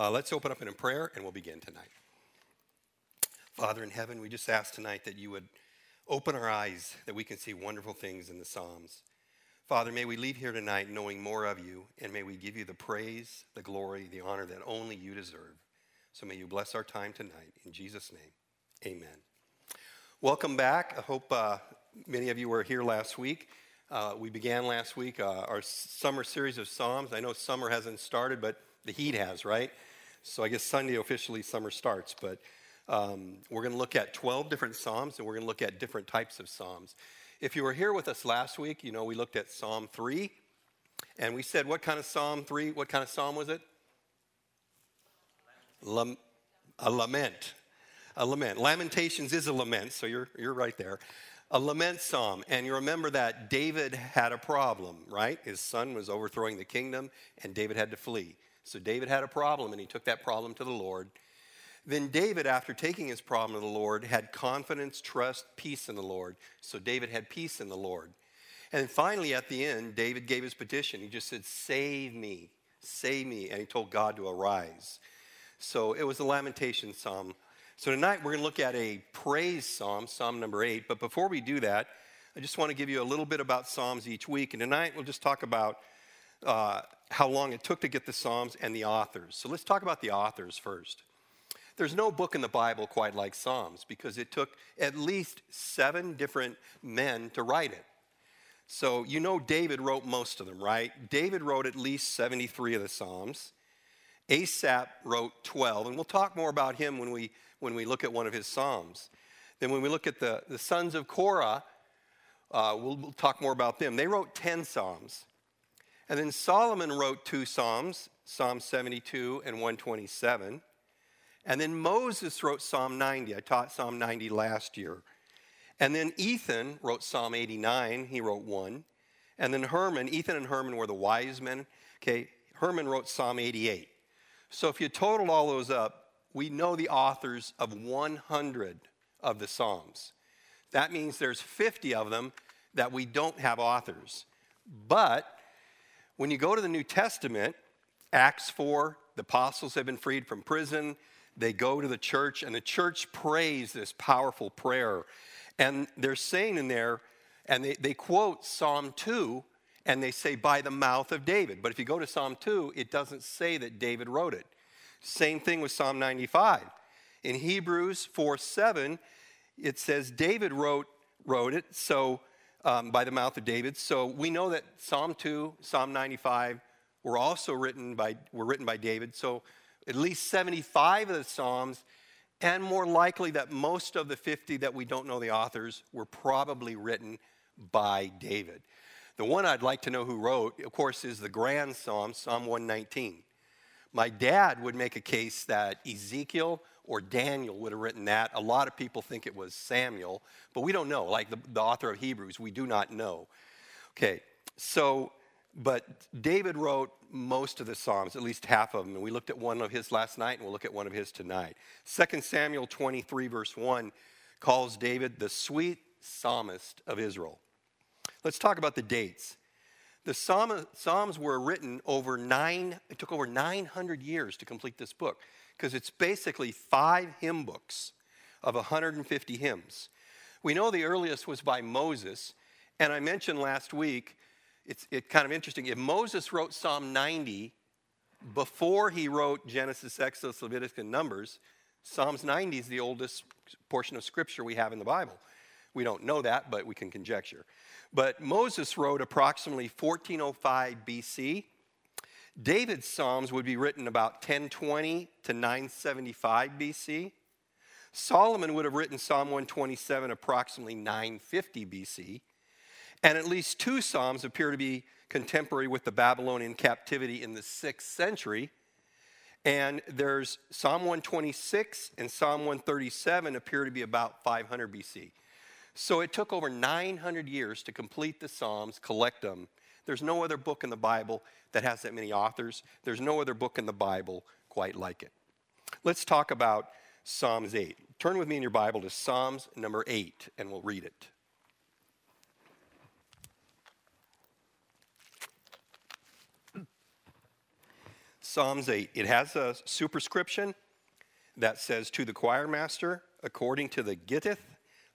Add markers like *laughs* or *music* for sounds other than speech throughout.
Uh, let's open up in a prayer and we'll begin tonight. Father in heaven, we just ask tonight that you would open our eyes that we can see wonderful things in the Psalms. Father, may we leave here tonight knowing more of you, and may we give you the praise, the glory, the honor that only you deserve. So may you bless our time tonight. In Jesus' name, amen. Welcome back. I hope uh, many of you were here last week. Uh, we began last week uh, our summer series of Psalms. I know summer hasn't started, but the heat has, right? So I guess Sunday officially summer starts, but um, we're going to look at 12 different Psalms and we're going to look at different types of Psalms. If you were here with us last week, you know we looked at Psalm 3 and we said, what kind of Psalm 3? What kind of Psalm was it? Lam- a lament. A lament. Lamentations is a lament, so you're, you're right there. A lament psalm. And you remember that David had a problem, right? His son was overthrowing the kingdom, and David had to flee. So David had a problem, and he took that problem to the Lord. Then David, after taking his problem to the Lord, had confidence, trust, peace in the Lord. So David had peace in the Lord. And finally, at the end, David gave his petition. He just said, Save me, save me. And he told God to arise. So it was a lamentation psalm. So tonight we're going to look at a praise psalm, Psalm number eight. But before we do that, I just want to give you a little bit about Psalms each week. And tonight we'll just talk about uh, how long it took to get the Psalms and the authors. So let's talk about the authors first. There's no book in the Bible quite like Psalms because it took at least seven different men to write it. So you know David wrote most of them, right? David wrote at least 73 of the Psalms. Asaph wrote 12, and we'll talk more about him when we, when we look at one of his Psalms. Then when we look at the, the sons of Korah, uh, we'll, we'll talk more about them. They wrote 10 Psalms. And then Solomon wrote two Psalms, Psalm 72 and 127. And then Moses wrote Psalm 90. I taught Psalm 90 last year. And then Ethan wrote Psalm 89. He wrote one. And then Heman, Ethan and Heman were the wise men. Okay, Heman wrote Psalm 88. So if you total all those up, we know the authors of 100 of the Psalms. That means there's 50 of them that we don't have authors. But when you go to the New Testament, Acts 4, the apostles have been freed from prison. They go to the church, and the church prays this powerful prayer. And they're saying in there, and they, they quote Psalm 2, and they say, by the mouth of David. But if you go to Psalm 2, it doesn't say that David wrote it. Same thing with Psalm 95. In Hebrews 4 7, it says David wrote, wrote it, so um, by the mouth of David. So we know that Psalm 2, Psalm 95 were also written by, were written by David. So at least 75 of the Psalms, and more likely that most of the 50 that we don't know the authors were probably written by David. The one I'd like to know who wrote, of course, is the grand psalm, Psalm 119. My dad would make a case that Ezekiel or Daniel would have written that. A lot of people think it was Samuel, but we don't know. Like the, the author of Hebrews, we do not know. Okay, so but David wrote most of the Psalms, at least half of them. And we looked at one of his last night, and we'll look at one of his tonight. 2 Samuel 23, verse 1, calls David the sweet psalmist of Israel. Let's talk about the dates. The Psalms were written over nine, it took over 900 years to complete this book because it's basically five hymn books of 150 hymns. We know the earliest was by Moses, and I mentioned last week it's it kind of interesting. If Moses wrote Psalm 90 before he wrote Genesis, Exodus, Leviticus, and Numbers, Psalms 90 is the oldest portion of scripture we have in the Bible. We don't know that, but we can conjecture. But Moses wrote approximately 1405 BC. David's Psalms would be written about 1020 to 975 BC. Solomon would have written Psalm 127 approximately 950 BC. And at least two Psalms appear to be contemporary with the Babylonian captivity in the sixth century. And there's Psalm 126 and Psalm 137 appear to be about 500 BC. So it took over 900 years to complete the Psalms, collect them. There's no other book in the Bible that has that many authors. There's no other book in the Bible quite like it. Let's talk about Psalms 8. Turn with me in your Bible to Psalms number 8, and we'll read it. Psalms 8. It has a superscription that says, To the choir master, according to the Gittith,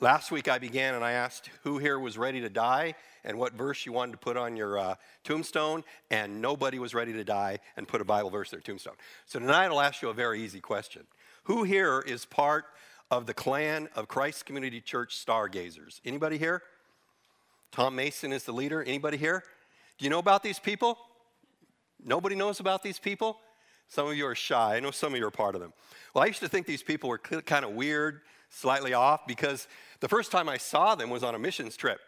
Last week I began and I asked who here was ready to die and what verse you wanted to put on your uh, tombstone, and nobody was ready to die and put a Bible verse their tombstone. So tonight I'll ask you a very easy question Who here is part of the clan of Christ Community Church stargazers? Anybody here? Tom Mason is the leader. Anybody here? Do you know about these people? Nobody knows about these people? Some of you are shy. I know some of you are part of them. Well, I used to think these people were kind of weird, slightly off, because the first time I saw them was on a missions trip.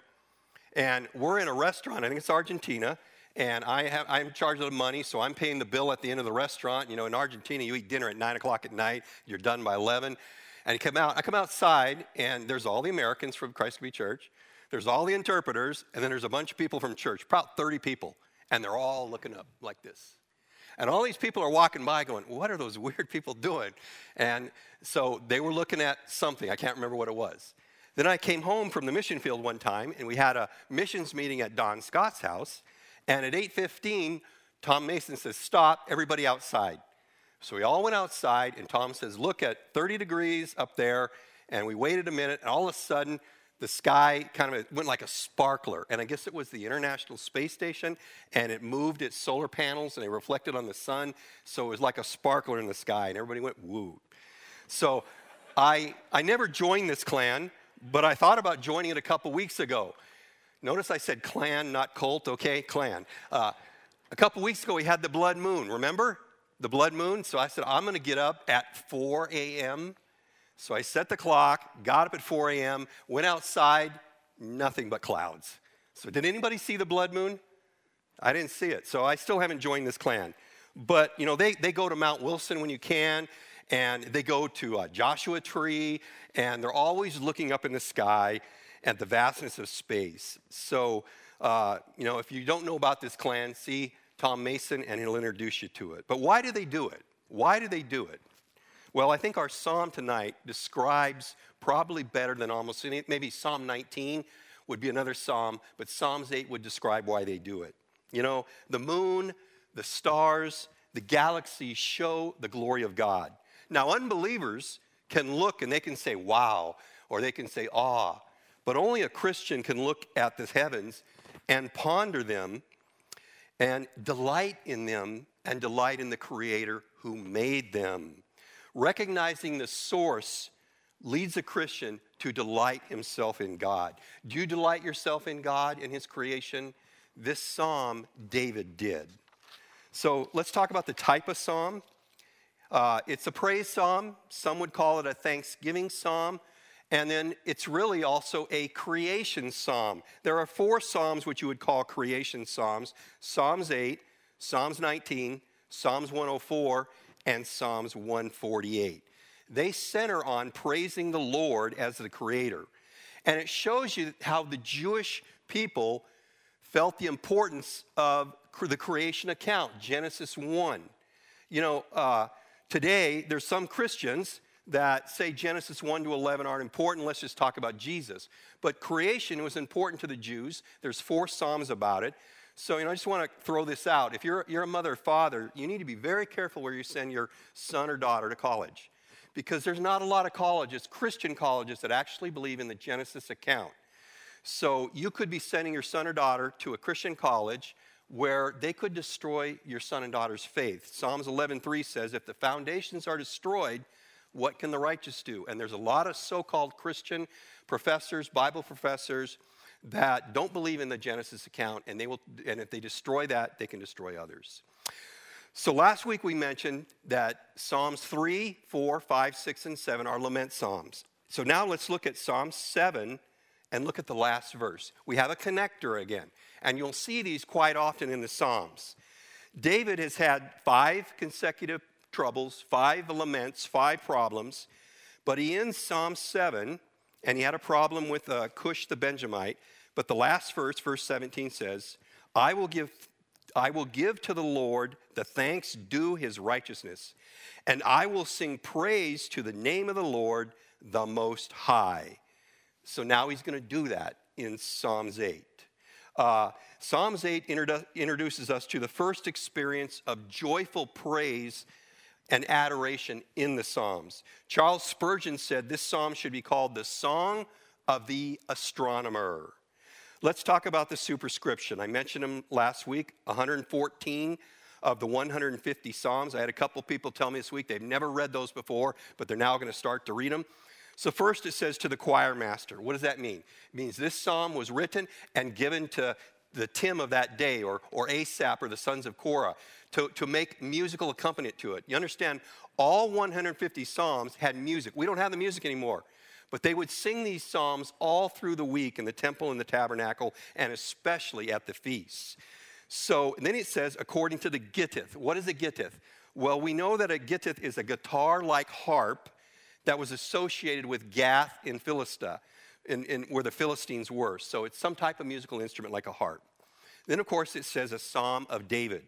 And we're in a restaurant, I think it's Argentina, and I have, I'm in charge of the money, so I'm paying the bill at the end of the restaurant. You know, in Argentina, you eat dinner at 9 o'clock at night, you're done by 11. And I come out, I come outside, and there's all the Americans from Christ Church, there's all the interpreters, and then there's a bunch of people from church, about 30 people, and they're all looking up like this. And all these people are walking by going, What are those *laughs* weird people doing? And so they were looking at something. I can't remember what it was. Then I came home from the mission field one time, and we had a missions meeting at Don Scott's house. And at 8:15, Tom Mason says, "Stop, everybody outside." So we all went outside, and Tom says, "Look at 30 degrees up there." And we waited a minute, and all of a sudden, the sky kind of went like a sparkler. And I guess it was the International Space Station, and it moved its solar panels and they reflected on the sun. So it was like a sparkler in the sky, and everybody went, woo. So I, I never joined this clan, but I thought about joining it a couple weeks ago. Notice I said clan, not cult, okay? Clan. Uh, a couple weeks ago, we had the blood moon, remember? The blood moon. So I said, I'm going to get up at 4 a.m so I set the clock, got up at 4 a.m., went outside, nothing but clouds. So, did anybody see the blood moon? I didn't see it. So, I still haven't joined this clan. But, you know, they, they go to Mount Wilson when you can, and they go to uh, Joshua Tree, and they're always looking up in the sky at the vastness of space. So, uh, you know, if you don't know about this clan, see Tom Mason, and he'll introduce you to it. But why do they do it? Why do they do it? Well, I think our psalm tonight describes probably better than almost any, maybe Psalm 19 would be another psalm, but Psalms 8 would describe why they do it. You know, the moon, the stars, the galaxies show the glory of God. Now, unbelievers can look and they can say, wow, or they can say, ah, but only a Christian can look at the heavens and ponder them and delight in them and delight in the Creator who made them. Recognizing the source leads a Christian to delight himself in God. Do you delight yourself in God and his creation? This psalm David did. So let's talk about the type of psalm. Uh, it's a praise psalm. Some would call it a thanksgiving psalm. And then it's really also a creation psalm. There are four psalms which you would call creation psalms Psalms 8, Psalms 19, Psalms 104, and Psalms 148. They center on praising the Lord as the creator. And it shows you how the Jewish people felt the importance of the creation account, Genesis 1. You know, uh, today there's some Christians that say Genesis 1 to 11 aren't important. Let's just talk about Jesus. But creation was important to the Jews. There's four Psalms about it. So, you know, I just want to throw this out. If you're, you're a mother or father, you need to be very careful where you send your son or daughter to college because there's not a lot of colleges, Christian colleges, that actually believe in the Genesis account. So, you could be sending your son or daughter to a Christian college where they could destroy your son and daughter's faith. Psalms 11:3 says, "If the foundations are destroyed, What can the righteous do? And there's a lot of so called Christian professors, Bible professors, that don't believe in the Genesis account, and, they will, and if they destroy that, they can destroy others. So last week we mentioned that Psalms 3, 4, 5, 6, and 7 are lament psalms. So now let's look at Psalm 7 and look at the last verse. We have a connector again, and you'll see these quite often in the Psalms. David has had five consecutive troubles, five laments, five problems, but he ends Psalm 7, and he had a problem with uh, Cush the Benjamite. But the last verse, verse 17 says, I will give I will give to the Lord the thanks due his righteousness, and I will sing praise to the name of the Lord, the Most High. So now he's going to do that in Psalms 8. Uh, Psalms 8 introdu- introduces us to the first experience of joyful praise and adoration in the Psalms. Charles Spurgeon said this psalm should be called the Song of the Astronomer. Let's talk about the superscription. I mentioned them last week 114 of the 150 Psalms. I had a couple people tell me this week they've never read those before, but they're now going to start to read them. So, first it says to the choir master. What does that mean? It means this psalm was written and given to the Tim of that day or, or Asaph or the sons of Korah to, to make musical accompaniment to it. You understand, all 150 psalms had music. We don't have the music anymore. But they would sing these psalms all through the week in the temple and the tabernacle, and especially at the feasts. So then it says, according to the gittith. What is a gittith? Well, we know that a gittith is a guitar like harp that was associated with Gath in Philistia, in, in, where the Philistines were. So it's some type of musical instrument like a harp. Then, of course, it says a psalm of David.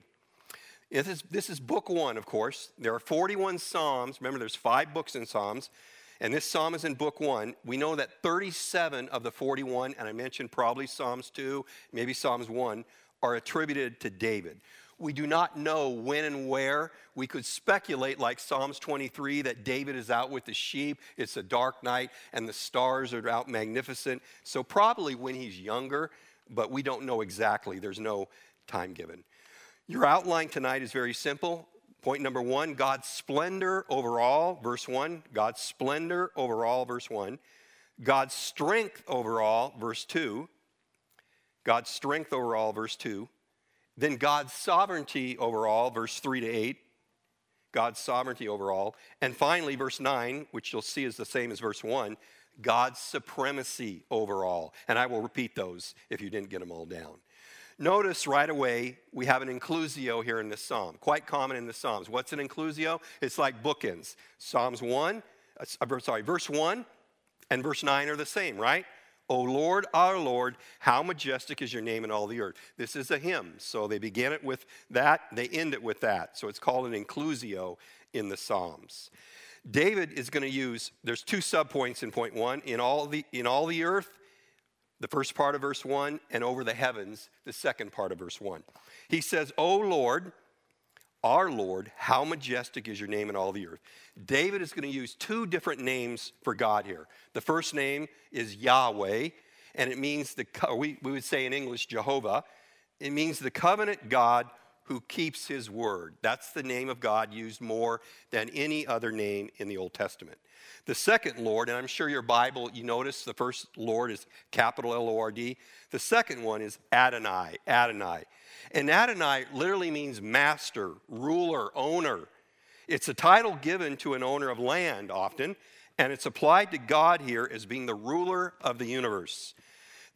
This is, this is book one, of course. There are 41 psalms. Remember, there's five books in Psalms. And this psalm is in book one. We know that 37 of the 41, and I mentioned probably Psalms 2, maybe Psalms 1, are attributed to David. We do not know when and where. We could speculate, like Psalms 23, that David is out with the sheep. It's a dark night and the stars are out magnificent. So, probably when he's younger, but we don't know exactly. There's no time given. Your outline tonight is very simple. Point number one God's splendor over all, verse one. God's splendor over all, verse one. God's strength over all, verse two. God's strength over all, verse two. Then God's sovereignty over all, verse 3 to 8. God's sovereignty over all. And finally, verse 9, which you'll see is the same as verse 1, God's supremacy over all. And I will repeat those if you didn't get them all down. Notice right away we have an inclusio here in this psalm, quite common in the Psalms. What's an inclusio? It's like bookends. Psalms 1, uh, sorry, verse 1 and verse 9 are the same, right? O Lord, our Lord, how majestic is your name in all the earth. This is a hymn, so they begin it with that, they end it with that. So it's called an inclusio in the Psalms. David is going to use, there's two subpoints in point one. In all, the, in all the earth, the first part of verse one, and over the heavens, the second part of verse one. He says, O Lord, our Lord, how majestic is your name in all the earth. David is going to use two different names for God here. The first name is Yahweh, and it means the, we, we would say in English, Jehovah. It means the covenant God who keeps his word. That's the name of God used more than any other name in the Old Testament. The second Lord, and I'm sure your Bible, you notice the first Lord is capital L O R D. The second one is Adonai, Adonai. And Adonai literally means master, ruler, owner. It's a title given to an owner of land often, and it's applied to God here as being the ruler of the universe.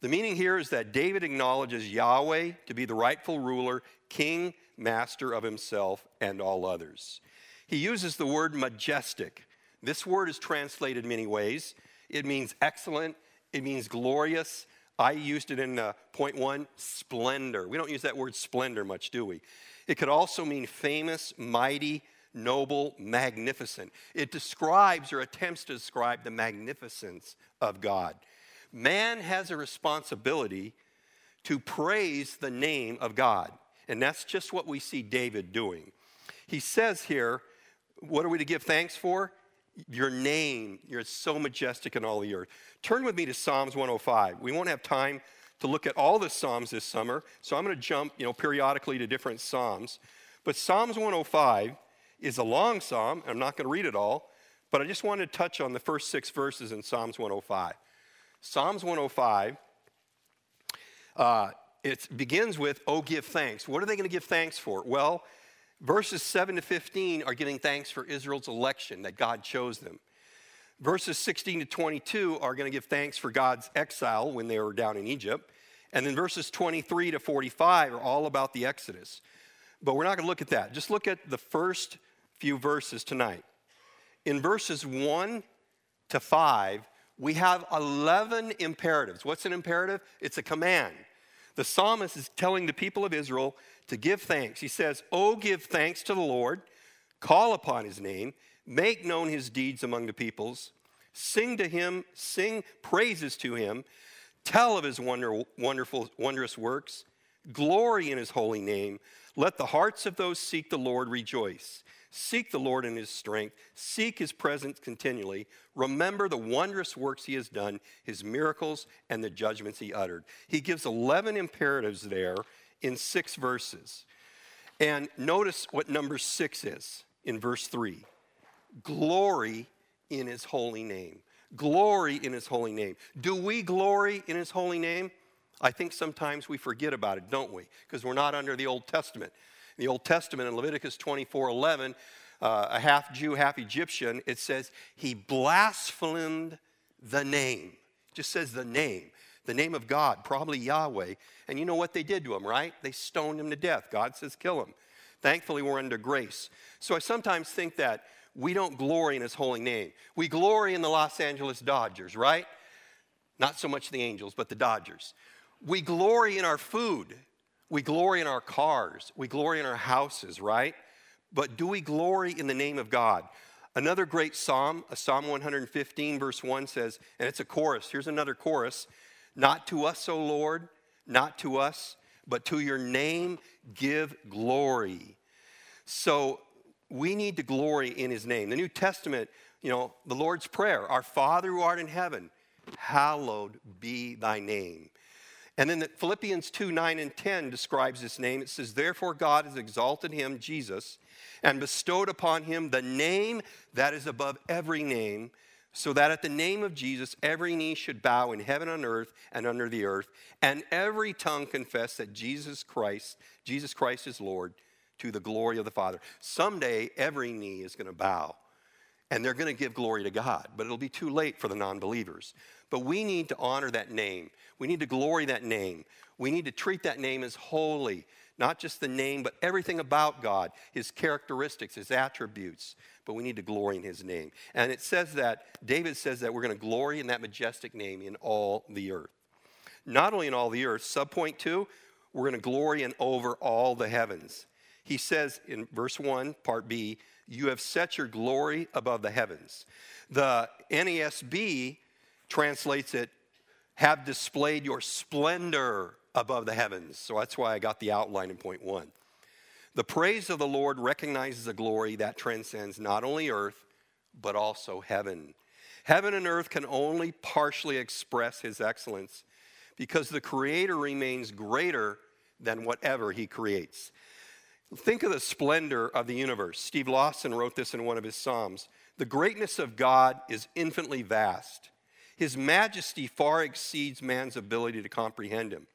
The meaning here is that David acknowledges Yahweh to be the rightful ruler, king, master of himself and all others. He uses the word majestic. This word is translated many ways. It means excellent, it means glorious, I used it in uh, point one splendor. We don't use that word splendor much, do we? It could also mean famous, mighty, noble, magnificent. It describes or attempts to describe the magnificence of God. Man has a responsibility to praise the name of God. And that's just what we see David doing. He says here, what are we to give thanks for? Your name, you're so majestic in all the earth. Turn with me to Psalms 105. We won't have time to look at all the Psalms this summer, so I'm going to jump, you know, periodically to different Psalms. But Psalms 105 is a long psalm. I'm not going to read it all, But I just wanted to touch on the first six verses in Psalms 105. Psalms 105, uh, it begins with, Oh, give thanks. What are they going to give thanks for? Well, verses 7 to 15 are giving thanks for Israel's election, that God chose them. Verses 16 to 22 are going to give thanks for God's exile when they were down in Egypt. And then verses 23 to 45 are all about the Exodus. But we're not going to look at that. Just look at the first few verses tonight. In verses 1 to 5, we have 11 imperatives. What's an imperative? It's a command. The psalmist is telling the people of Israel to give thanks. He says, Oh, give thanks to the Lord, call upon his name, make known his deeds among the peoples, sing to him, sing praises to him, tell of his wonder, wonderful, wondrous works, glory in his holy name. Let the hearts of those seek the Lord rejoice. Seek the Lord in his strength. Seek his presence continually. Remember the wondrous works he has done, his miracles, and the judgments he uttered. He gives 11 imperatives there in six verses. And notice what number six is in verse three glory in his holy name. Glory in his holy name. Do we glory in his holy name? I think sometimes we forget about it, don't we? Because we're not under the Old Testament the Old Testament in Leviticus 24 11, uh, a half Jew, half Egyptian, it says he blasphemed the name. Just says the name, the name of God, probably Yahweh. And you know what they did to him, right? They stoned him to death. God says, kill him. Thankfully, we're under grace. So I sometimes think that we don't glory in his holy name. We glory in the Los Angeles Dodgers, right? Not so much the Angels, but the Dodgers. We glory in our food. We glory in our cars, we glory in our houses, right? But do we glory in the name of God? Another great psalm, Psalm 115, verse 1 says, and it's a chorus. Here's another chorus Not to us, O Lord, not to us, but to your name give glory. So we need to glory in his name. The New Testament, you know, the Lord's Prayer, Our Father who art in heaven, hallowed be thy name. And then Philippians 2 9 and 10 describes this name. It says, Therefore, God has exalted him, Jesus, and bestowed upon him the name that is above every name, so that at the name of Jesus every knee should bow in heaven and earth and under the earth, and every tongue confess that Jesus Christ, Jesus Christ is Lord, to the glory of the Father. Someday every knee is going to bow and they're going to give glory to God, but it'll be too late for the non believers. But we need to honor that name. We need to glory that name. We need to treat that name as holy, not just the name, but everything about God, his characteristics, his attributes. But we need to glory in his name. And it says that, David says that we're going to glory in that majestic name in all the earth. Not only in all the earth, subpoint two, we're going to glory in over all the heavens. He says in verse 1, part B, you have set your glory above the heavens. The NASB translates it, have displayed your splendor above the heavens. So that's why I got the outline in point one. The praise of the Lord recognizes a glory that transcends not only earth, but also heaven. Heaven and earth can only partially express his excellence because the Creator remains greater than whatever he creates. Think of the splendor of the universe. Steve Lawson wrote this in one of his Psalms. The greatness of God is infinitely vast. His majesty far exceeds man's ability to comprehend him.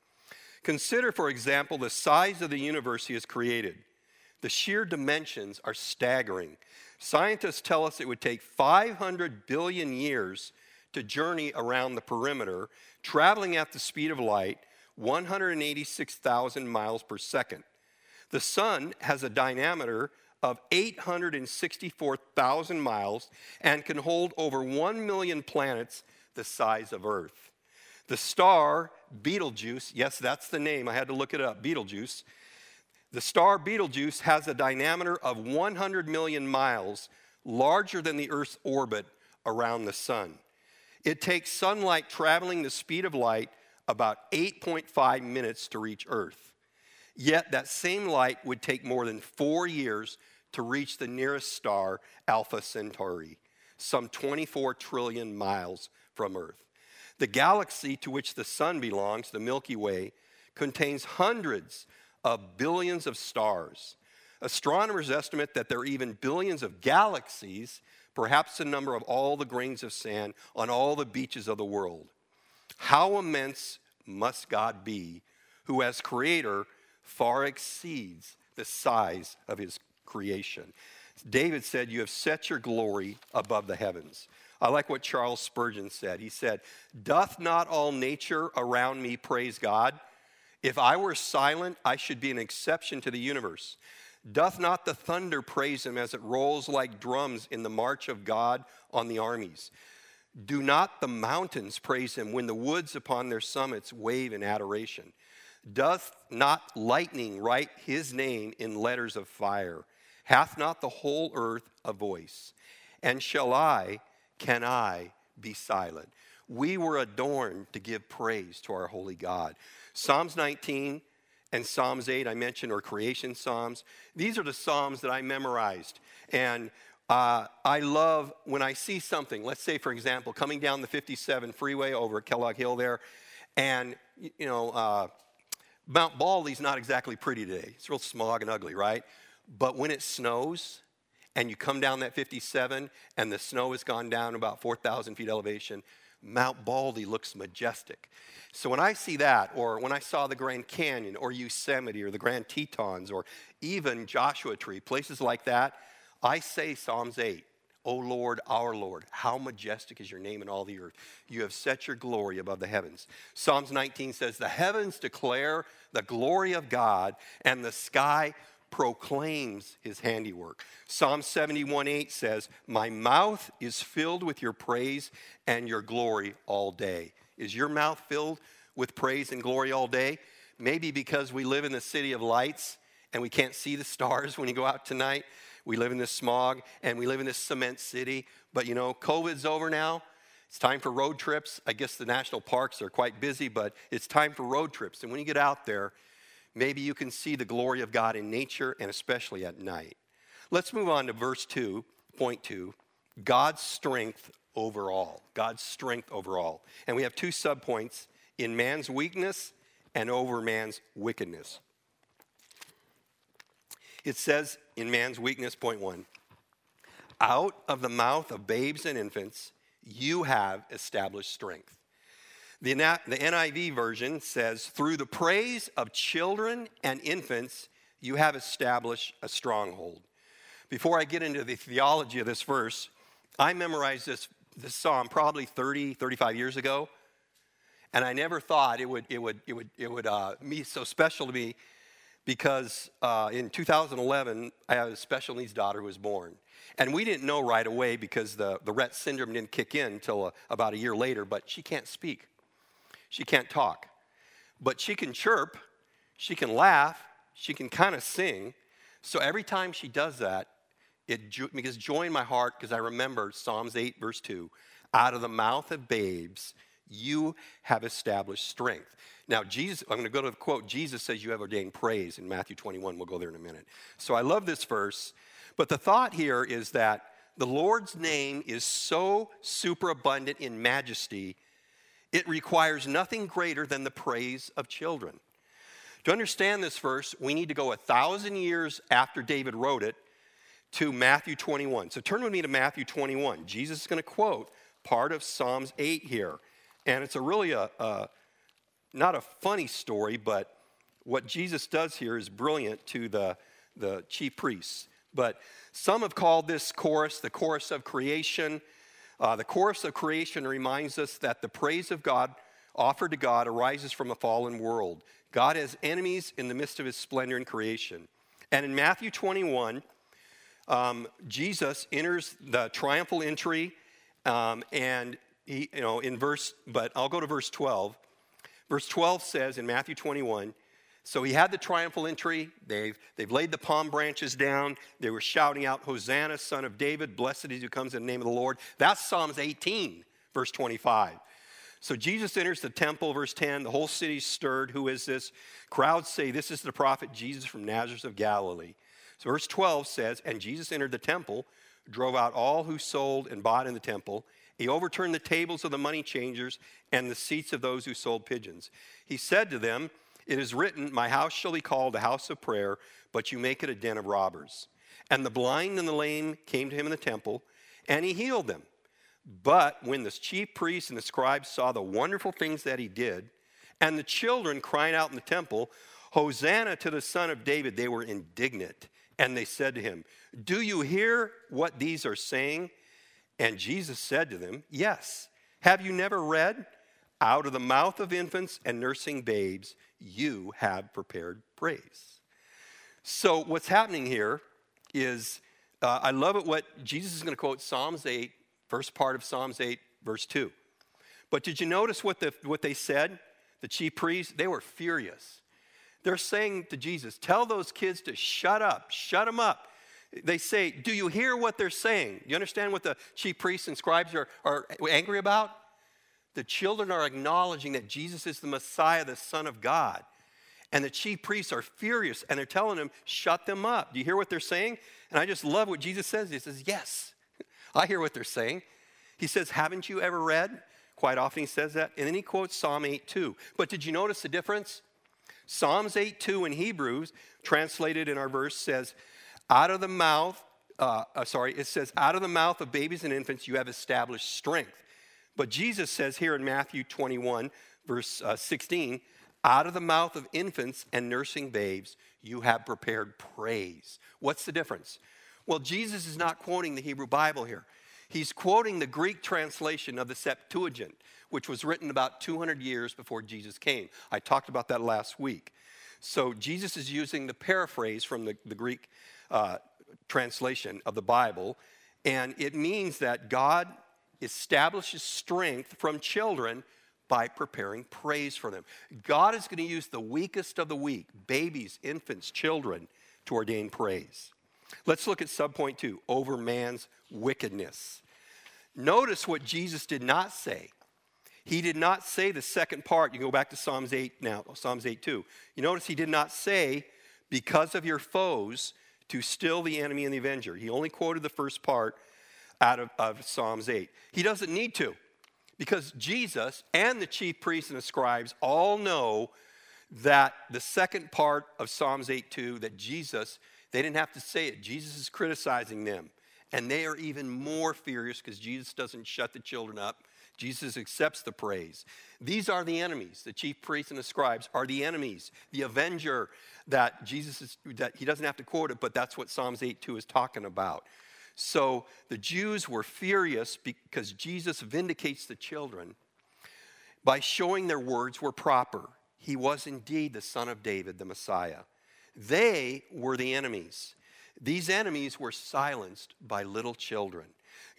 Consider, for example, the size of the universe he has created. The sheer dimensions are staggering. Scientists tell us it would take 500 billion years to journey around the perimeter, traveling at the speed of light, 186,000 miles per second. The sun has a diameter of 864,000 miles and can hold over 1 million planets the size of Earth. The star Betelgeuse, yes, that's the name, I had to look it up, Betelgeuse. The star Betelgeuse has a diameter of 100 million miles, larger than the Earth's orbit around the sun. It takes sunlight traveling the speed of light about 8.5 minutes to reach Earth. Yet that same light would take more than four years to reach the nearest star, Alpha Centauri, some 24 trillion miles from Earth. The galaxy to which the sun belongs, the Milky Way, contains hundreds of billions of stars. Astronomers estimate that there are even billions of galaxies perhaps the number of all the grains of sand on all the beaches of the world. How immense must God be, who as creator far exceeds the size of his creation? David said, You have set your glory above the heavens. I like what Charles Spurgeon said. He said, Doth not all nature around me praise God? If I were silent, I should be an exception to the universe. Doth not the thunder praise him as it rolls like drums in the march of God on the armies? Do not the mountains praise him when the woods upon their summits wave in adoration? Doth not lightning write his name in letters of fire? Hath not the whole earth a voice? And shall I, can I be silent? We were adorned to give praise to our holy God. Psalms 19 and Psalms 8, I mentioned, are creation Psalms. These are the Psalms that I memorized. And uh, I love when I see something, let's say, for example, coming down the 57 freeway over at Kellogg Hill there, and, you know, uh, Mount Baldy's not exactly pretty today. It's real smog and ugly, right? But when it snows and you come down that 57 and the snow has gone down about 4,000 feet elevation, Mount Baldy looks majestic. So when I see that, or when I saw the Grand Canyon, or Yosemite, or the Grand Tetons, or even Joshua Tree, places like that, I say Psalms 8. O Lord, our Lord, how majestic is your name in all the earth. You have set your glory above the heavens. Psalms 19 says, The heavens declare the glory of God, and the sky proclaims his handiwork. Psalm 71 8 says, My mouth is filled with your praise and your glory all day. Is your mouth filled with praise and glory all day? Maybe because we live in the city of lights and we can't see the stars *laughs* when you go out tonight. We live in this smog and we live in this cement city. But you know, COVID's over now. It's time for road trips. I guess the national parks are quite busy, but it's time for road trips. And when you get out there, maybe you can see the glory of God in nature and especially at night. Let's move on to verse 2, point 2 God's strength overall. God's strength overall. And we have two subpoints in man's weakness and over man's wickedness. It says in man's weakness, point one, out of the mouth of babes and infants, you have established strength. The, the NIV version says, through the praise of children and infants, you have established a stronghold. Before I get into the theology of this verse, I memorized this, this psalm probably 30, 35 years ago, and I never thought it would, it would, it would, it would uh, be so special to me because uh, in 2011, I had a special needs daughter who was born. And we didn't know right away because the, the Rett syndrome didn't kick in until uh, about a year later, but she can't speak. She can't talk. But she can chirp, she can laugh, she can kind of sing. So every time she does that, it because joy in my heart, because I remember Psalms 8, verse 2 out of the mouth of babes, you have established strength. Now, Jesus, I'm going to go to the quote. Jesus says, You have ordained praise in Matthew 21. We'll go there in a minute. So I love this verse. But the thought here is that the Lord's name is so superabundant in majesty, it requires nothing greater than the praise of children. To understand this verse, we need to go a thousand years after David wrote it to Matthew 21. So turn with me to Matthew 21. Jesus is going to quote part of Psalms 8 here. And it's a really a, a not a funny story, but what Jesus does here is brilliant to the, the chief priests. But some have called this chorus the chorus of creation. Uh, the chorus of creation reminds us that the praise of God offered to God arises from a fallen world. God has enemies in the midst of his splendor in creation. And in Matthew 21, um, Jesus enters the triumphal entry, um, and he, you know, in verse, but I'll go to verse 12. Verse 12 says in Matthew 21 so he had the triumphal entry. They've, they've laid the palm branches down. They were shouting out, Hosanna, son of David, blessed is he who comes in the name of the Lord. That's Psalms 18, verse 25. So Jesus enters the temple, verse 10. The whole city's stirred. Who is this? Crowds say, This is the prophet Jesus from Nazareth of Galilee. So verse 12 says, And Jesus entered the temple, drove out all who sold and bought in the temple he overturned the tables of the money changers and the seats of those who sold pigeons. He said to them, It is written, My house shall be called a house of prayer, but you make it a den of robbers. And the blind and the lame came to him in the temple, and he healed them. But when the chief priests and the scribes saw the wonderful things that he did, and the children crying out in the temple, Hosanna to the Son of David, they were indignant. And they said to him, Do you hear what these are saying? And Jesus said to them, Yes. Have you never read? Out of the mouth of infants and nursing babes, you have prepared praise. So, what's happening here is uh, I love it what Jesus is going to quote Psalms 8, first part of Psalms 8, verse 2. But did you notice what, the, what they said? The chief priests, they were furious. They're saying to Jesus, Tell those kids to shut up, shut them up. They say, Do you hear what they're saying? Do You understand what the chief priests and scribes are, are angry about? The children are acknowledging that Jesus is the Messiah, the Son of God. And the chief priests are furious and they're telling him, Shut them up. Do you hear what they're saying? And I just love what Jesus says. He says, Yes, *laughs* I hear what they're saying. He says, Haven't you ever read? Quite often he says that. And then he quotes Psalm 8 2. But did you notice the difference? Psalms 8 2 in Hebrews, translated in our verse, says, Out of the mouth, uh, uh, sorry, it says, Out of the mouth of babies and infants you have established strength. But Jesus says here in Matthew 21, verse uh, 16, Out of the mouth of infants and nursing babes you have prepared praise. What's the difference? Well, Jesus is not quoting the Hebrew Bible here. He's quoting the Greek translation of the Septuagint, which was written about 200 years before Jesus came. I talked about that last week. So Jesus is using the paraphrase from the, the Greek uh, translation of the Bible, and it means that God establishes strength from children by preparing praise for them. God is going to use the weakest of the weak, babies, infants, children, to ordain praise. Let's look at subpoint two over man's wickedness. Notice what Jesus did not say. He did not say the second part. You go back to Psalms 8 now, Psalms 8 2. You notice he did not say, because of your foes, to still the enemy and the avenger. He only quoted the first part out of, of Psalms 8. He doesn't need to, because Jesus and the chief priests and the scribes all know that the second part of Psalms 8 2, that Jesus they didn't have to say it. Jesus is criticizing them. And they are even more furious because Jesus doesn't shut the children up. Jesus accepts the praise. These are the enemies. The chief priests and the scribes are the enemies. The avenger that Jesus is, that he doesn't have to quote it, but that's what Psalms 8 2 is talking about. So the Jews were furious because Jesus vindicates the children by showing their words were proper. He was indeed the son of David, the Messiah. They were the enemies. These enemies were silenced by little children.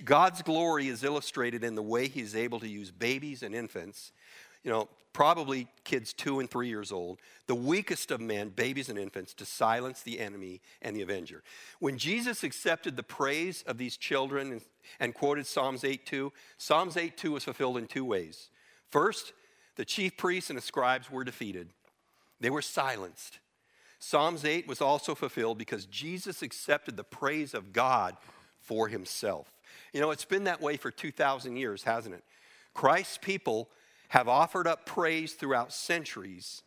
God's glory is illustrated in the way he's able to use babies and infants, you know, probably kids two and three years old, the weakest of men, babies and infants, to silence the enemy and the avenger. When Jesus accepted the praise of these children and, and quoted Psalms 8 2, Psalms 8 2 was fulfilled in two ways. First, the chief priests and the scribes were defeated, they were silenced. Psalms 8 was also fulfilled because Jesus accepted the praise of God for himself. You know, it's been that way for 2,000 years, hasn't it? Christ's people have offered up praise throughout centuries,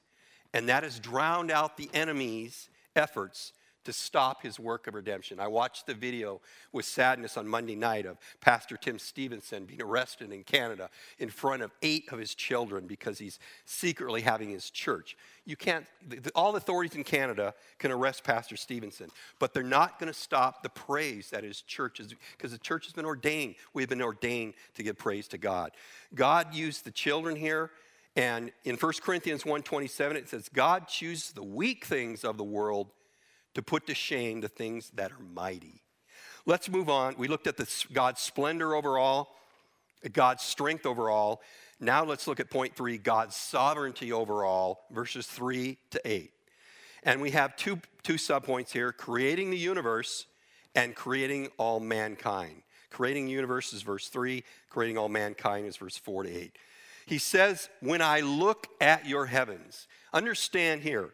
and that has drowned out the enemy's efforts to stop his work of redemption. I watched the video with sadness on Monday night of Pastor Tim Stevenson being arrested in Canada in front of eight of his children because he's secretly having his church. You can't, all authorities in Canada can arrest Pastor Stevenson, but they're not going to stop the praise that his church is, because the church has been ordained. We've been ordained to give praise to God. God used the children here. And in 1 Corinthians 1:27 it says God chooses the weak things of the world to put to shame the things that are mighty. Let's move on. We looked at the, God's splendor overall, God's strength overall. Now let's look at point three God's sovereignty overall, verses three to eight. And we have two, two subpoints here creating the universe and creating all mankind. Creating the universe is verse 3, creating all mankind is verse 4 to 8. He says, When I look at your heavens, understand here,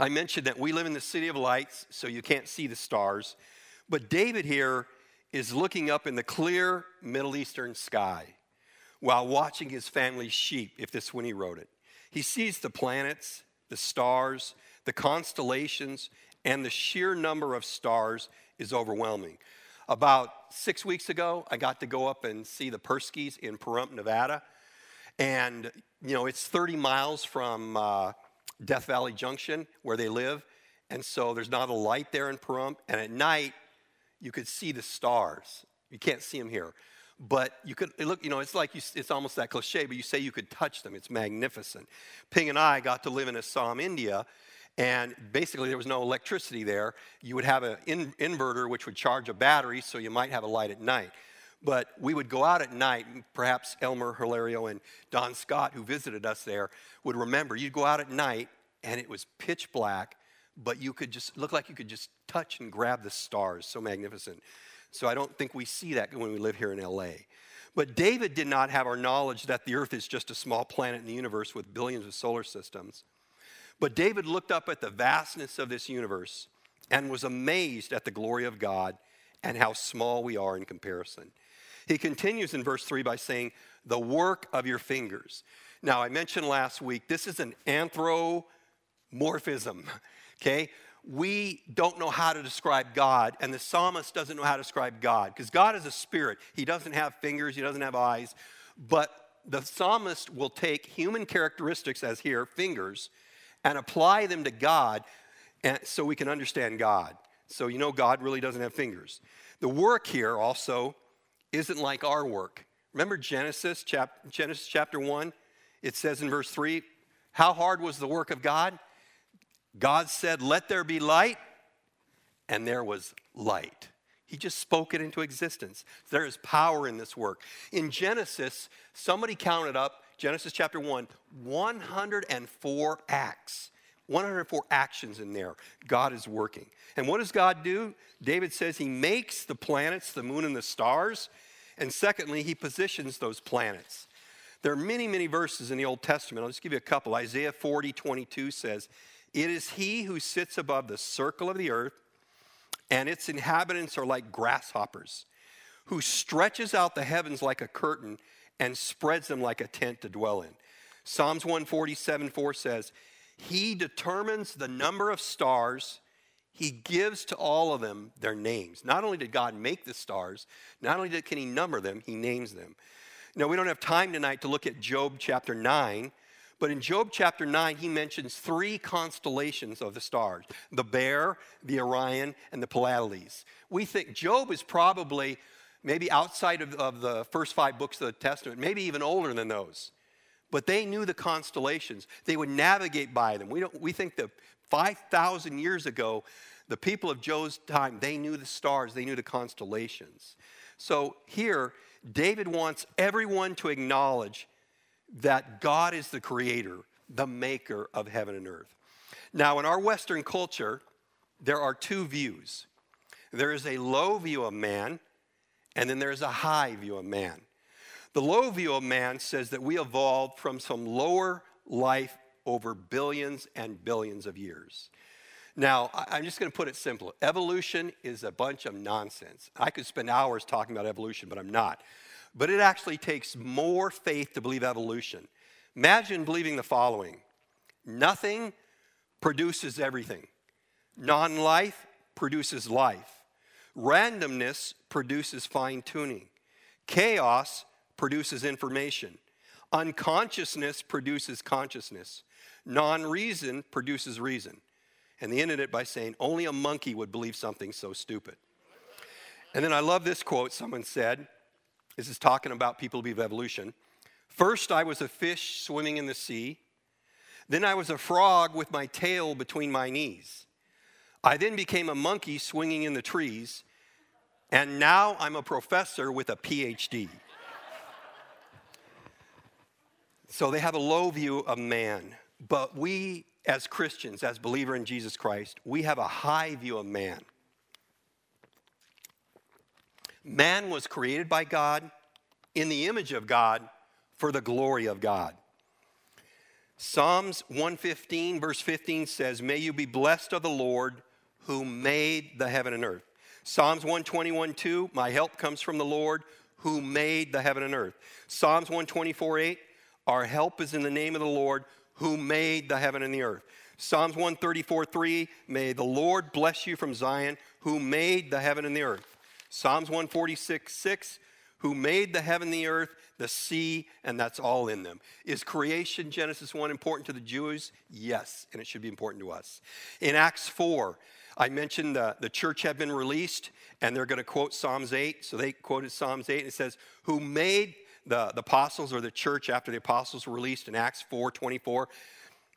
I mentioned that we live in the city of lights, so you can't see the stars. But David here is looking up in the clear Middle Eastern sky while watching his family's sheep, if this when he wrote it. He sees the planets, the stars, the constellations, and the sheer number of stars is overwhelming. About six weeks ago, I got to go up and see the Perskys in Pahrump, Nevada. And, you know, it's 30 miles from uh, Death Valley Junction where they live. And so there's not a light there in Pahrump. And at night, you could see the stars. You can't see them here. But you could look, you know, it's like you, it's almost that cliche, but you say you could touch them. It's magnificent. Ping and I got to live in Assam, India, and basically there was no electricity there. You would have an in, inverter which would charge a battery, so you might have a light at night. But we would go out at night, and perhaps Elmer Hilario and Don Scott, who visited us there, would remember. You'd go out at night, and it was pitch black, but you could just look like you could just touch and grab the stars. So magnificent. So I don't think we see that when we live here in LA. But David did not have our knowledge that the earth is just a small planet in the universe with billions of solar systems. But David looked up at the vastness of this universe and was amazed at the glory of God and how small we are in comparison. He continues in verse 3 by saying, The work of your fingers. Now, I mentioned last week, this is an anthropomorphism, *laughs* okay? we don't know how to describe God, and the psalmist doesn't know how to describe God because God is a spirit. He doesn't have fingers, he doesn't have eyes, but the psalmist will take human characteristics, as here, fingers, and apply them to God and, so we can understand God. So you know God really doesn't have fingers. The work here also isn't like our work. Remember Genesis, chap- Genesis chapter 1? It says in verse 3 How hard was the work of God? God said, Let there be light, and there was light. He just spoke it into existence. There is power in this work. In Genesis, somebody counted up, Genesis chapter 1, 104 acts. 104 actions in there. God is working. And what does God do? David says he makes the planets, the moon, and the stars. And secondly, he positions those planets. There are many, many verses in the Old Testament. I'll just give you a couple. Isaiah 40, 22 says, it is he who sits above the circle of the earth, and its inhabitants are like grasshoppers, who stretches out the heavens like a curtain and spreads them like a tent to dwell in. Psalms 147 4 says, He determines the number of stars. He gives to all of them their names. Not only did God make the stars, not only did, can He number them, He names them. Now, we don't have time tonight to look at Job chapter 9, but in Job chapter 9, he mentions three constellations of the stars the Bear, the Orion, and the Pleiades. We think Job is probably maybe outside of, of the first five books of the Testament, maybe even older than those. But they knew the constellations, they would navigate by them. We, don't, we think that 5,000 years ago, the people of Job's time, they knew the stars, they knew the constellations. So here, David wants everyone to acknowledge that God is the creator, the maker of heaven and earth. Now, in our Western culture, there are two views there is a low view of man, and then there's a high view of man. The low view of man says that we evolved from some lower life over billions and billions of years. Now, I'm just going to put it simple. Evolution is a bunch of nonsense. I could spend hours talking about evolution, but I'm not. But it actually takes more faith to believe evolution. Imagine believing the following nothing produces everything, non life produces life, randomness produces fine tuning, chaos produces information, unconsciousness produces consciousness, non reason produces reason. And they ended it by saying, only a monkey would believe something so stupid. And then I love this quote someone said this is talking about people of evolution. First, I was a fish swimming in the sea. Then, I was a frog with my tail between my knees. I then became a monkey swinging in the trees. And now I'm a professor with a PhD. So they have a low view of man. But we, as Christians, as believer in Jesus Christ, we have a high view of man. Man was created by God in the image of God for the glory of God. Psalms 115, verse 15 says, May you be blessed of the Lord who made the heaven and earth. Psalms 121, 2, My help comes from the Lord who made the heaven and earth. Psalms 124, 8, Our help is in the name of the Lord who made the heaven and the earth. Psalms 134, 3, May the Lord bless you from Zion who made the heaven and the earth. Psalms 146 6, who made the heaven, the earth, the sea, and that's all in them. Is creation, Genesis 1, important to the Jews? Yes, and it should be important to us. In Acts 4, I mentioned the, the church had been released, and they're going to quote Psalms 8. So they quoted Psalms 8, and it says, Who made the, the apostles or the church after the apostles were released in Acts 4 24.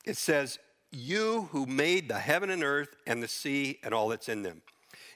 It says, You who made the heaven and earth and the sea and all that's in them.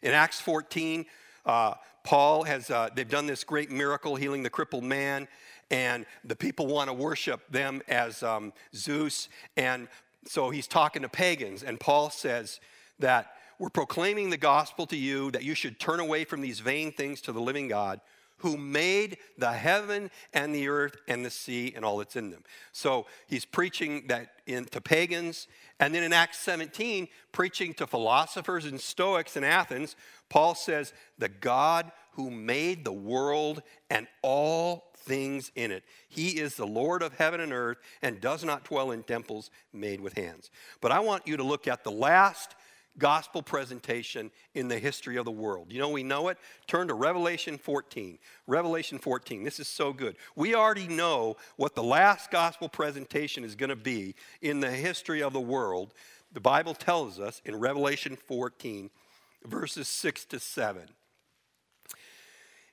In Acts 14, uh, Paul has, uh, they've done this great miracle healing the crippled man, and the people want to worship them as um, Zeus. And so he's talking to pagans, and Paul says that we're proclaiming the gospel to you that you should turn away from these vain things to the living God who made the heaven and the earth and the sea and all that's in them. So he's preaching that in, to pagans. And then in Acts 17, preaching to philosophers and Stoics in Athens, Paul says, The God who made the world and all things in it. He is the Lord of heaven and earth and does not dwell in temples made with hands. But I want you to look at the last gospel presentation in the history of the world. You know, we know it. Turn to Revelation 14. Revelation 14. This is so good. We already know what the last gospel presentation is going to be in the history of the world. The Bible tells us in Revelation 14, verses 6 to 7.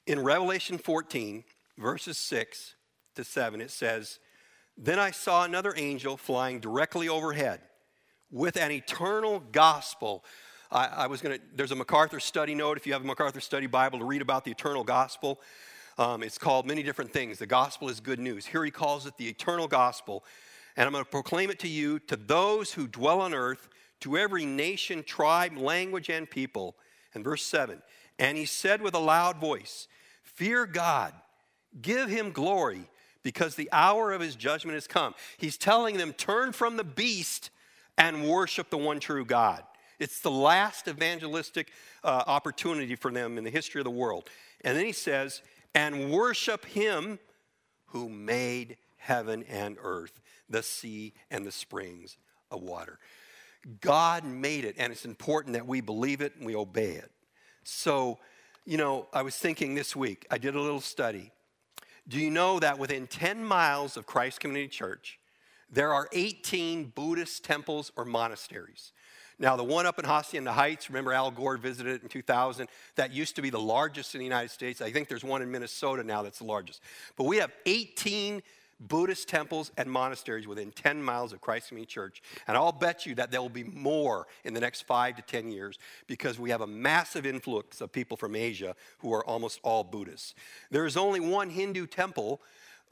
In Revelation 14, verses 6 to 7, it says, Then I saw another angel flying directly overhead with an eternal gospel. I, I was going to, there's a MacArthur study note, if you have a MacArthur study Bible, to read about the eternal gospel. Um, it's called many different things. The gospel is good news. Here he calls it the eternal gospel. And I'm going to proclaim it to you, to those who dwell on earth, to every nation, tribe, language, and people. And verse 7 And he said with a loud voice, Fear God, give him glory, because the hour of his judgment has come. He's telling them, Turn from the beast and worship the one true God. It's the last evangelistic uh, opportunity for them in the history of the world. And then he says, and worship him who made heaven and earth, the sea and the springs of water. God made it, and it's important that we believe it and we obey it. So, you know, I was thinking this week, I did a little study. Do you know that within 10 miles of Christ Community Church, there are 18 Buddhist temples or monasteries. Now, the one up in Hacienda Heights, remember Al Gore visited it in 2000? That used to be the largest in the United States. I think there's one in Minnesota now that's the largest. But we have 18 Buddhist temples and monasteries within 10 miles of Christ Community Church. And I'll bet you that there will be more in the next five to 10 years because we have a massive influx of people from Asia who are almost all Buddhists. There is only one Hindu temple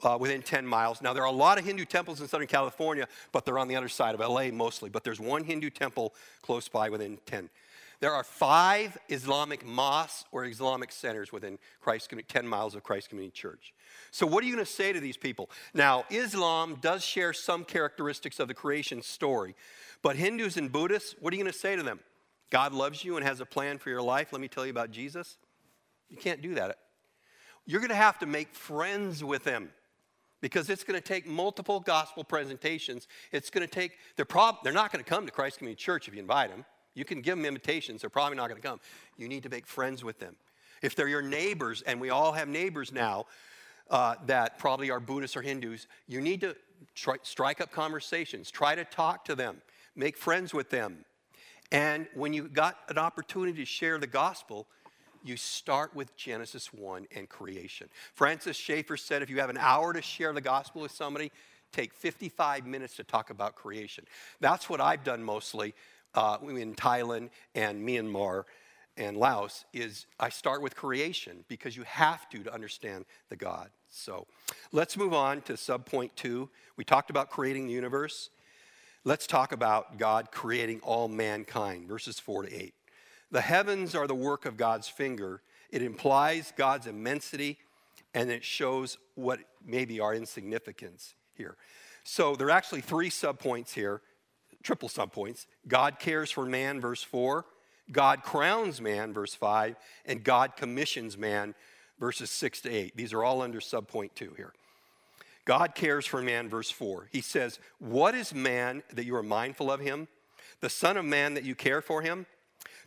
uh, within 10 miles. Now, there are a lot of Hindu temples in Southern California, but they're on the other side of LA mostly. But there's one Hindu temple close by within 10. There are five Islamic mosques or Islamic centers within Christ, 10 miles of Christ Community Church. So, what are you going to say to these people? Now, Islam does share some characteristics of the creation story, but Hindus and Buddhists, what are you going to say to them? God loves you and has a plan for your life. Let me tell you about Jesus. You can't do that. You're going to have to make friends with them because it's going to take multiple gospel presentations. It's going to take, they're, prob- they're not going to come to Christ Community Church if you invite them. You can give them invitations, they're probably not going to come. You need to make friends with them. If they're your neighbors, and we all have neighbors now uh, that probably are Buddhists or Hindus, you need to try, strike up conversations, try to talk to them, make friends with them. And when you got an opportunity to share the gospel, you start with Genesis 1 and creation. Francis Schaeffer said if you have an hour to share the gospel with somebody, take 55 minutes to talk about creation. That's what I've done mostly uh, in Thailand and Myanmar and Laos is I start with creation because you have to to understand the God. So let's move on to subpoint two. We talked about creating the universe. Let's talk about God creating all mankind, verses 4 to 8. The heavens are the work of God's finger. It implies God's immensity and it shows what maybe our insignificance here. So there are actually three subpoints here, triple subpoints. God cares for man, verse 4. God crowns man, verse 5. And God commissions man, verses 6 to 8. These are all under subpoint 2 here. God cares for man, verse 4. He says, What is man that you are mindful of him? The Son of Man that you care for him?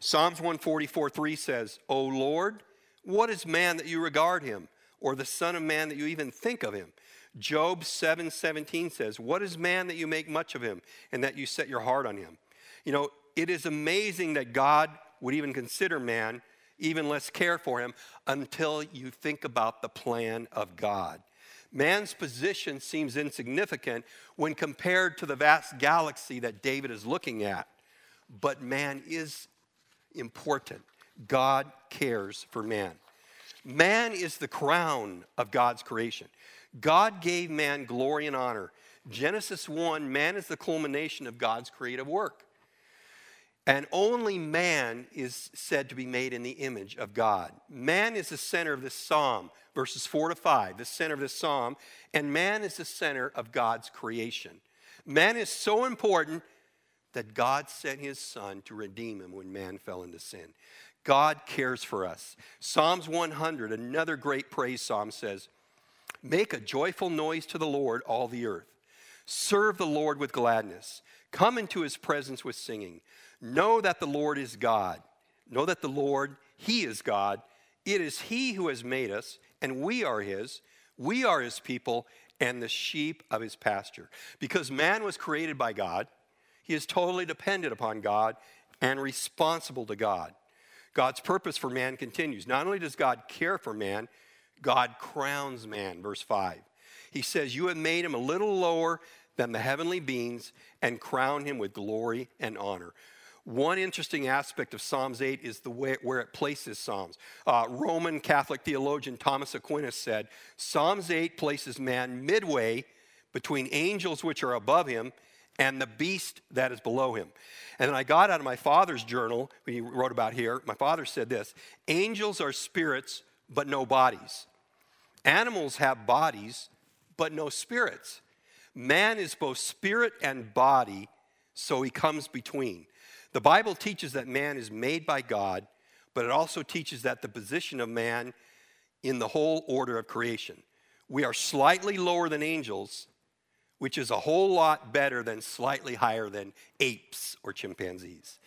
Psalms 144 3 says, O Lord, What is man that you regard him, or the Son of Man that you even think of him? Job 7 17 says, What is man that you make much of him, and that you set your heart on him? You know, it is amazing that God would even consider man, even less care for him, until you think about the plan of God. Man's position seems insignificant when compared to the vast galaxy that David is looking at. But man is important. God cares for man. Man is the crown of God's creation. God gave man glory and honor. Genesis 1 man is the culmination of God's creative work. And only man is said to be made in the image of God. Man is the center of this psalm, verses 4 to 5, the center of this psalm, and man is the center of God's creation. Man is so important that God sent his son to redeem him when man fell into sin. God cares for us. Psalms 100, another great praise psalm, says, Make a joyful noise to the Lord, all the earth. Serve the Lord with gladness. Come into his presence with singing. Know that the Lord is God. Know that the Lord, he is God. It is he who has made us, and we are his. We are his people and the sheep of his pasture. Because man was created by God, he is totally dependent upon God and responsible to God. God's purpose for man continues. Not only does God care for man, God crowns man, verse 5. He says, You have made him a little lower than the heavenly beings and crown him with glory and honor. One interesting aspect of Psalms 8 is the way where it places Psalms. Uh, Roman Catholic theologian Thomas Aquinas said Psalms 8 places man midway between angels which are above him and the beast that is below him. And then I got out of my father's journal, he wrote about here. My father said this Angels are spirits, but no bodies. Animals have bodies, but no spirits. Man is both spirit and body, so he comes between. The Bible teaches that man is made by God, but it also teaches that the position of man in the whole order of creation. We are slightly lower than angels, which is a whole lot better than slightly higher than apes or chimpanzees.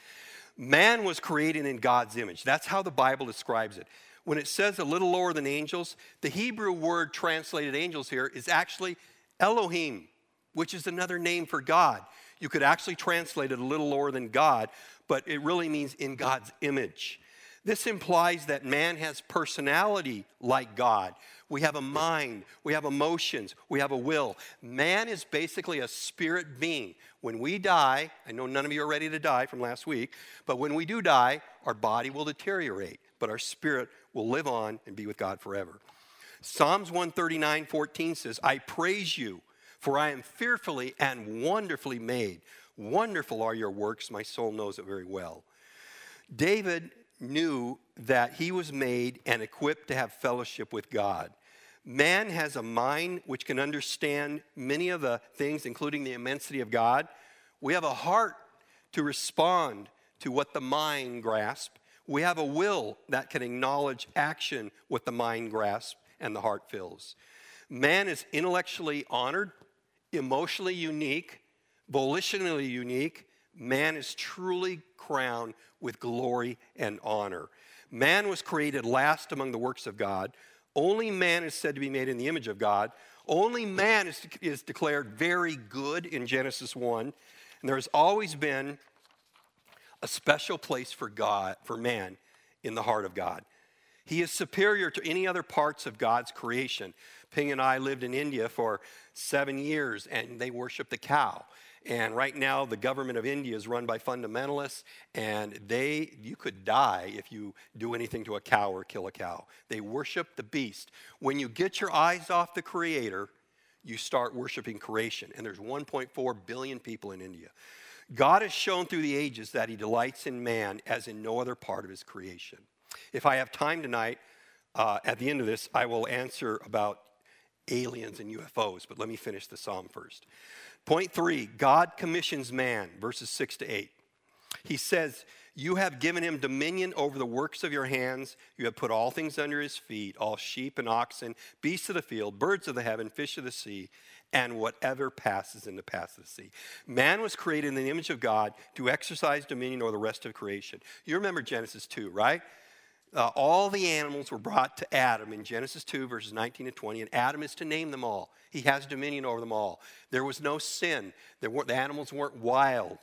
Man was created in God's image. That's how the Bible describes it. When it says a little lower than angels, the Hebrew word translated angels here is actually Elohim, which is another name for God. You could actually translate it a little lower than God, but it really means in God's image. This implies that man has personality like God. We have a mind, we have emotions, we have a will. Man is basically a spirit being. When we die, I know none of you are ready to die from last week, but when we do die, our body will deteriorate, but our spirit will live on and be with God forever. Psalms 139 14 says, I praise you for I am fearfully and wonderfully made. Wonderful are your works, my soul knows it very well. David knew that he was made and equipped to have fellowship with God. Man has a mind which can understand many of the things, including the immensity of God. We have a heart to respond to what the mind grasps. We have a will that can acknowledge action, what the mind grasps and the heart fills. Man is intellectually honored emotionally unique, volitionally unique, man is truly crowned with glory and honor. Man was created last among the works of God. Only man is said to be made in the image of God. Only man is, is declared very good in Genesis 1. And there has always been a special place for God, for man, in the heart of God. He is superior to any other parts of God's creation. Ping and I lived in India for seven years, and they worship the cow. And right now, the government of India is run by fundamentalists, and they, you could die if you do anything to a cow or kill a cow. They worship the beast. When you get your eyes off the Creator, you start worshiping creation. And there's 1.4 billion people in India. God has shown through the ages that He delights in man as in no other part of His creation. If I have time tonight, uh, at the end of this, I will answer about aliens and UFOs, but let me finish the psalm first. Point three God commissions man, verses six to eight. He says, You have given him dominion over the works of your hands. You have put all things under his feet all sheep and oxen, beasts of the field, birds of the heaven, fish of the sea, and whatever passes in the paths of the sea. Man was created in the image of God to exercise dominion over the rest of creation. You remember Genesis 2, right? Uh, all the animals were brought to Adam in Genesis 2, verses 19 and 20, and Adam is to name them all. He has dominion over them all. There was no sin, there were, the animals weren't wild.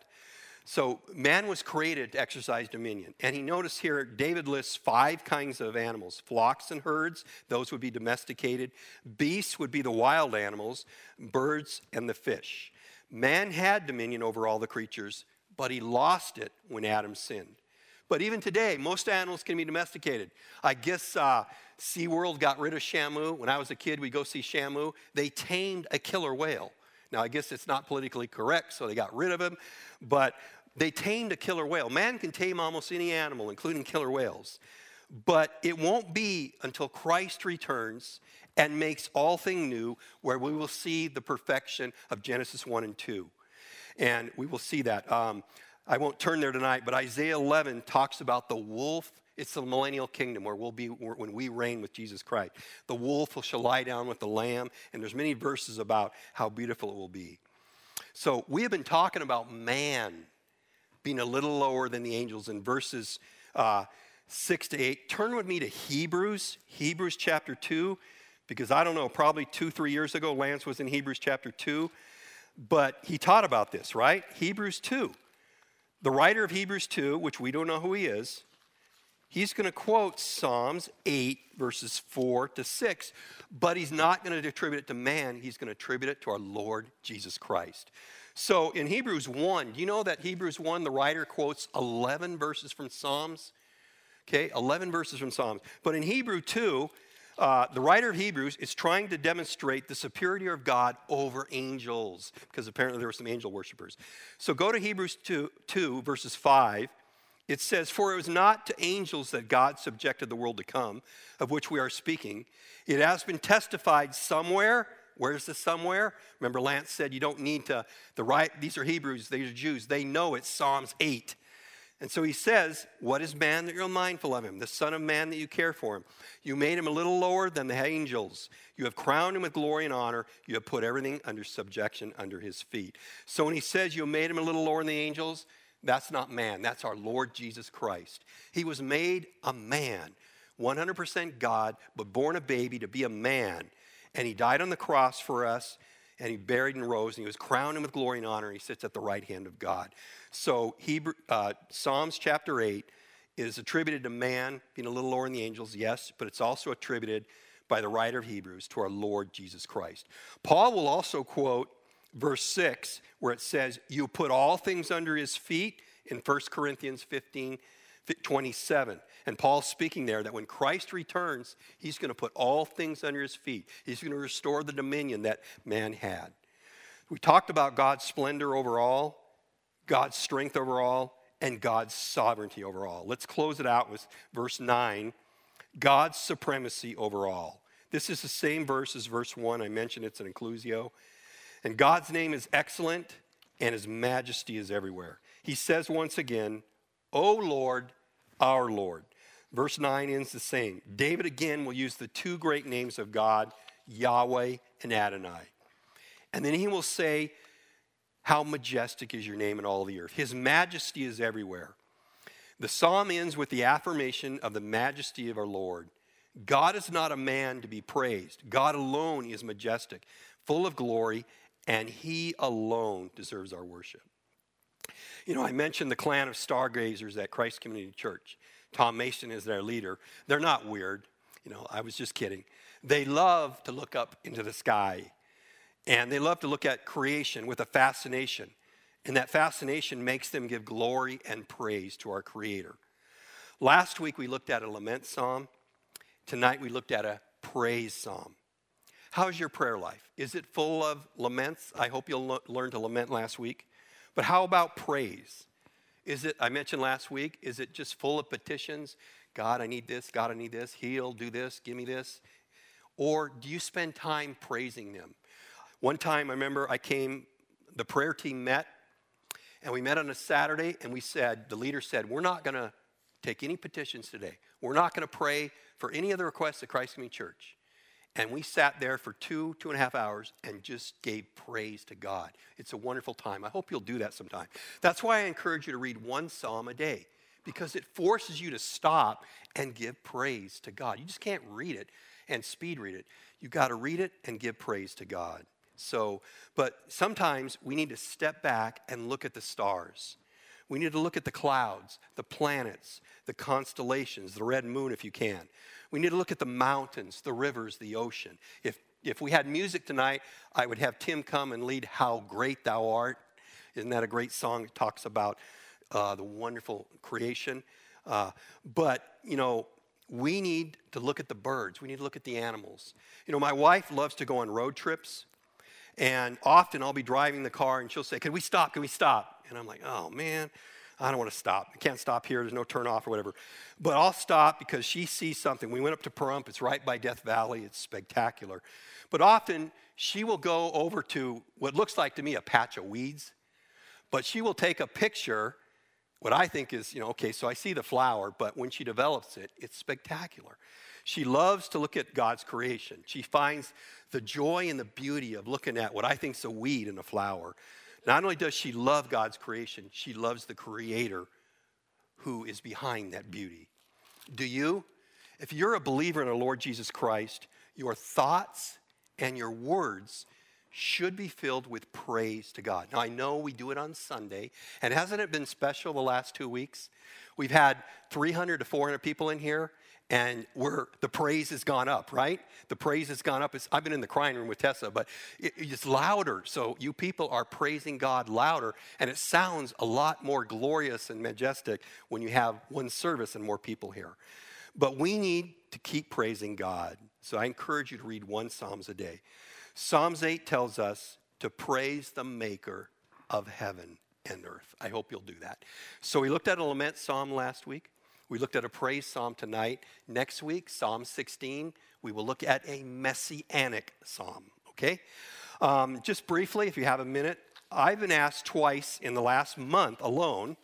So man was created to exercise dominion. And he noticed here, David lists five kinds of animals flocks and herds, those would be domesticated. Beasts would be the wild animals, birds, and the fish. Man had dominion over all the creatures, but he lost it when Adam sinned. But even today, most animals can be domesticated. I guess uh, SeaWorld got rid of Shamu. When I was a kid, we'd go see Shamu. They tamed a killer whale. Now, I guess it's not politically correct, so they got rid of him. But they tamed a killer whale. Man can tame almost any animal, including killer whales. But it won't be until Christ returns and makes all things new where we will see the perfection of Genesis 1 and 2. And we will see that. Um, I won't turn there tonight, but Isaiah 11 talks about the wolf. It's the millennial kingdom where we'll be when we reign with Jesus Christ. The wolf shall lie down with the lamb, and there's many verses about how beautiful it will be. So we have been talking about man being a little lower than the angels in verses uh, 6 to 8. Turn with me to Hebrews, Hebrews chapter 2, because I don't know, probably two, three years ago, Lance was in Hebrews chapter 2, but he taught about this, right? Hebrews 2. The writer of Hebrews 2, which we don't know who he is, he's going to quote Psalms 8, verses 4 to 6, but he's not going to attribute it to man. He's going to attribute it to our Lord Jesus Christ. So in Hebrews 1, do you know that Hebrews 1, the writer quotes 11 verses from Psalms? Okay, 11 verses from Psalms. But in Hebrew 2, uh, the writer of Hebrews is trying to demonstrate the superiority of God over angels, because apparently there were some angel worshippers. So go to Hebrews 2, 2, verses 5. It says, For it was not to angels that God subjected the world to come, of which we are speaking. It has been testified somewhere Where's the somewhere? Remember, Lance said you don't need to, the right, these are Hebrews, these are Jews. They know it's Psalms 8. And so he says, What is man that you're mindful of him? The Son of Man that you care for him. You made him a little lower than the angels. You have crowned him with glory and honor. You have put everything under subjection under his feet. So when he says you made him a little lower than the angels, that's not man. That's our Lord Jesus Christ. He was made a man, 100% God, but born a baby to be a man and he died on the cross for us, and he buried and rose, and he was crowned with glory and honor, and he sits at the right hand of God. So Hebrew, uh, Psalms chapter 8 is attributed to man being a little lower than the angels, yes, but it's also attributed by the writer of Hebrews to our Lord Jesus Christ. Paul will also quote verse 6, where it says, You put all things under his feet in 1 Corinthians 15 27. And Paul's speaking there that when Christ returns, he's going to put all things under his feet. He's going to restore the dominion that man had. We talked about God's splendor over all, God's strength over all, and God's sovereignty over all. Let's close it out with verse 9 God's supremacy over all. This is the same verse as verse 1. I mentioned it's an inclusio. And God's name is excellent, and his majesty is everywhere. He says once again, O Lord, our Lord. Verse 9 ends the same. David again will use the two great names of God, Yahweh and Adonai. And then he will say, How majestic is your name in all the earth. His majesty is everywhere. The psalm ends with the affirmation of the majesty of our Lord. God is not a man to be praised. God alone is majestic, full of glory, and he alone deserves our worship. You know, I mentioned the clan of stargazers at Christ Community Church. Tom Mason is their leader. They're not weird. You know, I was just kidding. They love to look up into the sky and they love to look at creation with a fascination. And that fascination makes them give glory and praise to our Creator. Last week we looked at a lament psalm. Tonight we looked at a praise psalm. How's your prayer life? Is it full of laments? I hope you'll lo- learn to lament last week. But how about praise? Is it, I mentioned last week, is it just full of petitions? God, I need this. God, I need this. Heal, do this, give me this. Or do you spend time praising them? One time, I remember I came, the prayer team met, and we met on a Saturday, and we said, the leader said, We're not going to take any petitions today. We're not going to pray for any of the requests of Christ Community Church. And we sat there for two, two and a half hours and just gave praise to God. It's a wonderful time. I hope you'll do that sometime. That's why I encourage you to read one psalm a day because it forces you to stop and give praise to God. You just can't read it and speed read it. You've got to read it and give praise to God. So, but sometimes we need to step back and look at the stars. We need to look at the clouds, the planets, the constellations, the red moon if you can. We need to look at the mountains, the rivers, the ocean. If, if we had music tonight, I would have Tim come and lead How Great Thou Art. Isn't that a great song? It talks about uh, the wonderful creation. Uh, but, you know, we need to look at the birds. We need to look at the animals. You know, my wife loves to go on road trips. And often I'll be driving the car and she'll say, Can we stop? Can we stop? And I'm like, Oh man, I don't want to stop. I can't stop here. There's no turn off or whatever. But I'll stop because she sees something. We went up to Pahrump. It's right by Death Valley. It's spectacular. But often she will go over to what looks like to me a patch of weeds. But she will take a picture, what I think is, you know, okay, so I see the flower, but when she develops it, it's spectacular. She loves to look at God's creation. She finds the joy and the beauty of looking at what I think is a weed and a flower. Not only does she love God's creation, she loves the creator who is behind that beauty. Do you? If you're a believer in our Lord Jesus Christ, your thoughts and your words should be filled with praise to God. Now, I know we do it on Sunday, and hasn't it been special the last two weeks? We've had 300 to 400 people in here, and we're, the praise has gone up, right? The praise has gone up. It's, I've been in the crying room with Tessa, but it, it's louder. So you people are praising God louder, and it sounds a lot more glorious and majestic when you have one service and more people here. But we need to keep praising God. So I encourage you to read one Psalms a day. Psalms 8 tells us to praise the maker of heaven and earth. I hope you'll do that. So we looked at a lament psalm last week. We looked at a praise psalm tonight. Next week, Psalm 16, we will look at a messianic psalm, okay? Um, just briefly, if you have a minute, I've been asked twice in the last month alone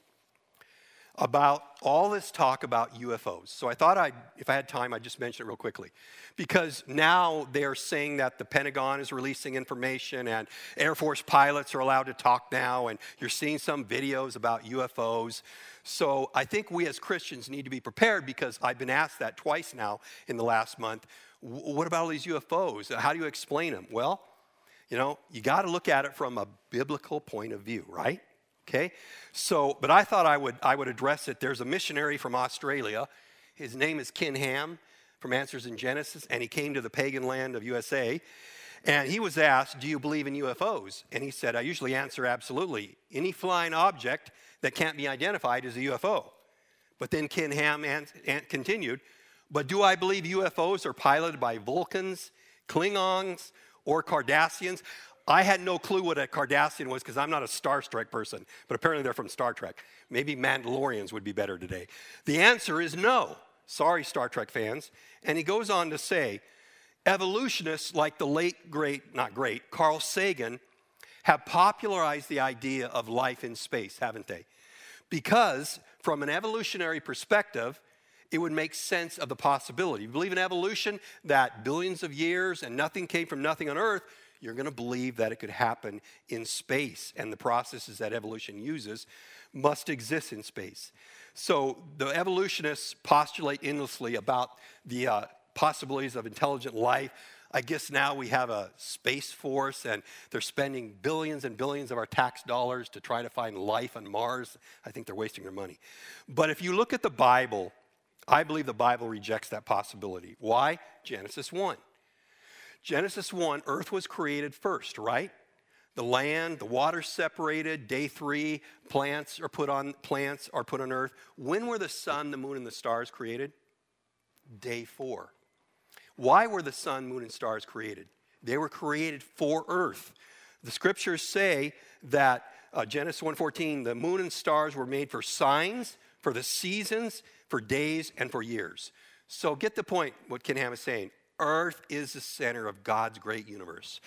about all this talk about UFOs. So I thought I'd, if I had time, I'd just mention it real quickly. Because now they're saying that the Pentagon is releasing information and Air Force pilots are allowed to talk now, and you're seeing some videos about UFOs. So I think we as Christians need to be prepared because I've been asked that twice now in the last month. What about all these UFOs? How do you explain them? Well, you know, you got to look at it from a biblical point of view, right? Okay? So, but I thought I would, I would address it. There's a missionary from Australia. His name is Ken Ham from Answers in Genesis, and he came to the pagan land of USA. And he was asked, Do you believe in UFOs? And he said, I usually answer absolutely. Any flying object that can't be identified is a UFO. But then Ken Ham continued, But do I believe UFOs are piloted by Vulcans, Klingons, or Cardassians? I had no clue what a Cardassian was because I'm not a Star Trek person, but apparently they're from Star Trek. Maybe Mandalorians would be better today. The answer is no. Sorry, Star Trek fans. And he goes on to say evolutionists like the late, great, not great, Carl Sagan have popularized the idea of life in space, haven't they? Because from an evolutionary perspective, it would make sense of the possibility. You believe in evolution, that billions of years and nothing came from nothing on Earth, you're going to believe that it could happen in space, and the processes that evolution uses must exist in space. So the evolutionists postulate endlessly about the uh, possibilities of intelligent life. I guess now we have a space force and they're spending billions and billions of our tax dollars to try to find life on Mars. I think they're wasting their money. But if you look at the Bible, I believe the Bible rejects that possibility. Why? Genesis 1. Genesis 1, earth was created first, right? The land, the water separated, day three, plants are put on plants are put on earth. When were the sun, the moon, and the stars created? Day four. Why were the sun, moon, and stars created? They were created for earth. The scriptures say that uh, Genesis 1:14, the moon and stars were made for signs, for the seasons, for days, and for years. So get the point what Ken Ham is saying. Earth is the center of God's great universe.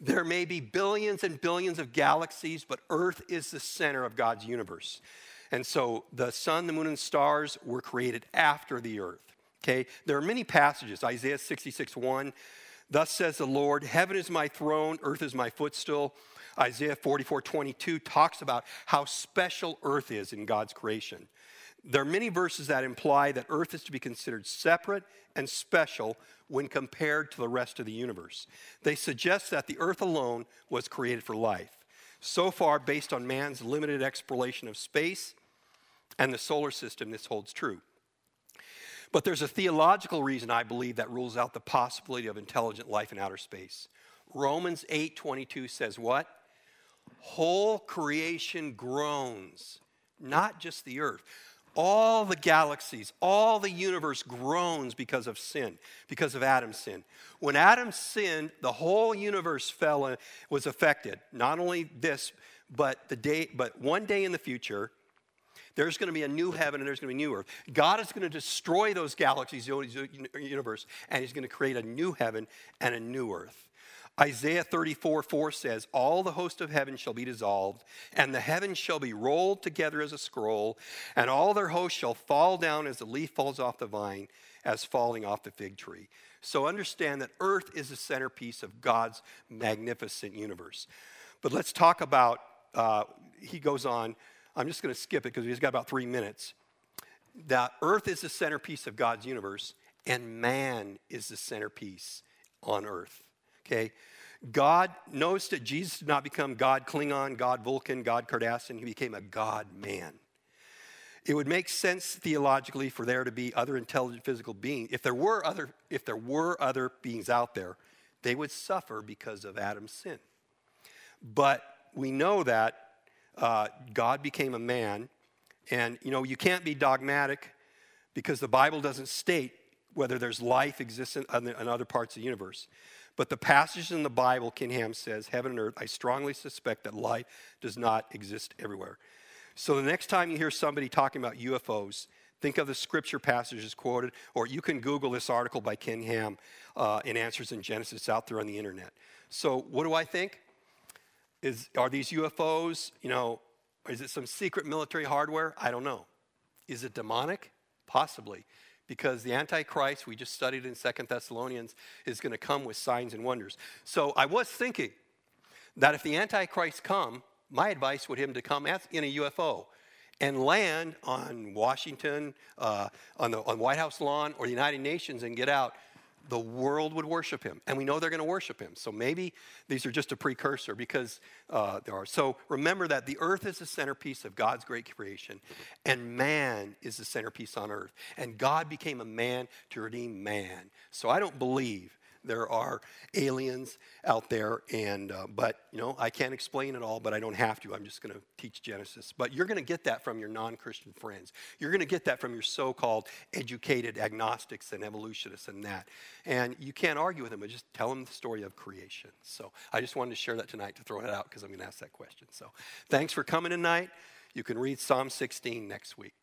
There may be billions and billions of galaxies, but Earth is the center of God's universe. And so the sun, the moon, and stars were created after the earth. Okay? There are many passages. Isaiah 66 1. Thus says the Lord, Heaven is my throne, earth is my footstool. Isaiah 44 22 talks about how special earth is in God's creation. There are many verses that imply that Earth is to be considered separate and special when compared to the rest of the universe. They suggest that the Earth alone was created for life. So far, based on man's limited exploration of space and the solar system, this holds true. But there's a theological reason I believe that rules out the possibility of intelligent life in outer space. Romans 8:22 says what? Whole creation groans, not just the earth. All the galaxies, all the universe groans because of sin, because of Adam's sin. When Adam sinned, the whole universe fell and was affected. Not only this, but the day, but one day in the future, there's going to be a new heaven and there's going to be a new earth. God is going to destroy those galaxies, the universe, and He's going to create a new heaven and a new earth. Isaiah 34 4 says, All the host of heaven shall be dissolved, and the heavens shall be rolled together as a scroll, and all their hosts shall fall down as the leaf falls off the vine, as falling off the fig tree. So understand that earth is the centerpiece of God's magnificent universe. But let's talk about, uh, he goes on, I'm just going to skip it because he's got about three minutes. That earth is the centerpiece of God's universe, and man is the centerpiece on earth. Okay? God knows that Jesus did not become God Klingon, God Vulcan, God Cardassian. He became a God man. It would make sense theologically for there to be other intelligent physical beings. If there were other, if there were other beings out there, they would suffer because of Adam's sin. But we know that uh, God became a man, and you know you can't be dogmatic because the Bible doesn't state whether there's life exists in, other parts of the universe. But the passage in the Bible, Ken Ham says, heaven and earth, I strongly suspect that life does not exist everywhere. So the next time you hear somebody talking about UFOs, think of the scripture passages quoted, or you can Google this article by Ken Ham uh, in Answers in Genesis out there on the internet. So what do I think? Is, are these UFOs, you know, is it some secret military hardware? I don't know. Is it demonic? Possibly because the Antichrist, we just studied in Second Thessalonians, is going to come with signs and wonders. So I was thinking that if the Antichrist come, my advice would him to come in a UFO and land on Washington, uh, on the on White House lawn, or the United Nations and get out the world would worship him. And we know they're going to worship him. So maybe these are just a precursor because uh, there are. So remember that the earth is the centerpiece of God's great creation, and man is the centerpiece on earth. And God became a man to redeem man. So I don't believe there are aliens out there, and uh, but you know I can't explain it all, but I don't have to. I'm just going to teach Genesis. But you're going to get that from your non-Christian friends. You're going to get that from your so-called educated agnostics and evolutionists and that. And you can't argue with them, but just tell them the story of creation. So I just wanted to share that tonight to throw it out because I'm going to ask that question. So thanks for coming tonight. You can read Psalm 16 next week.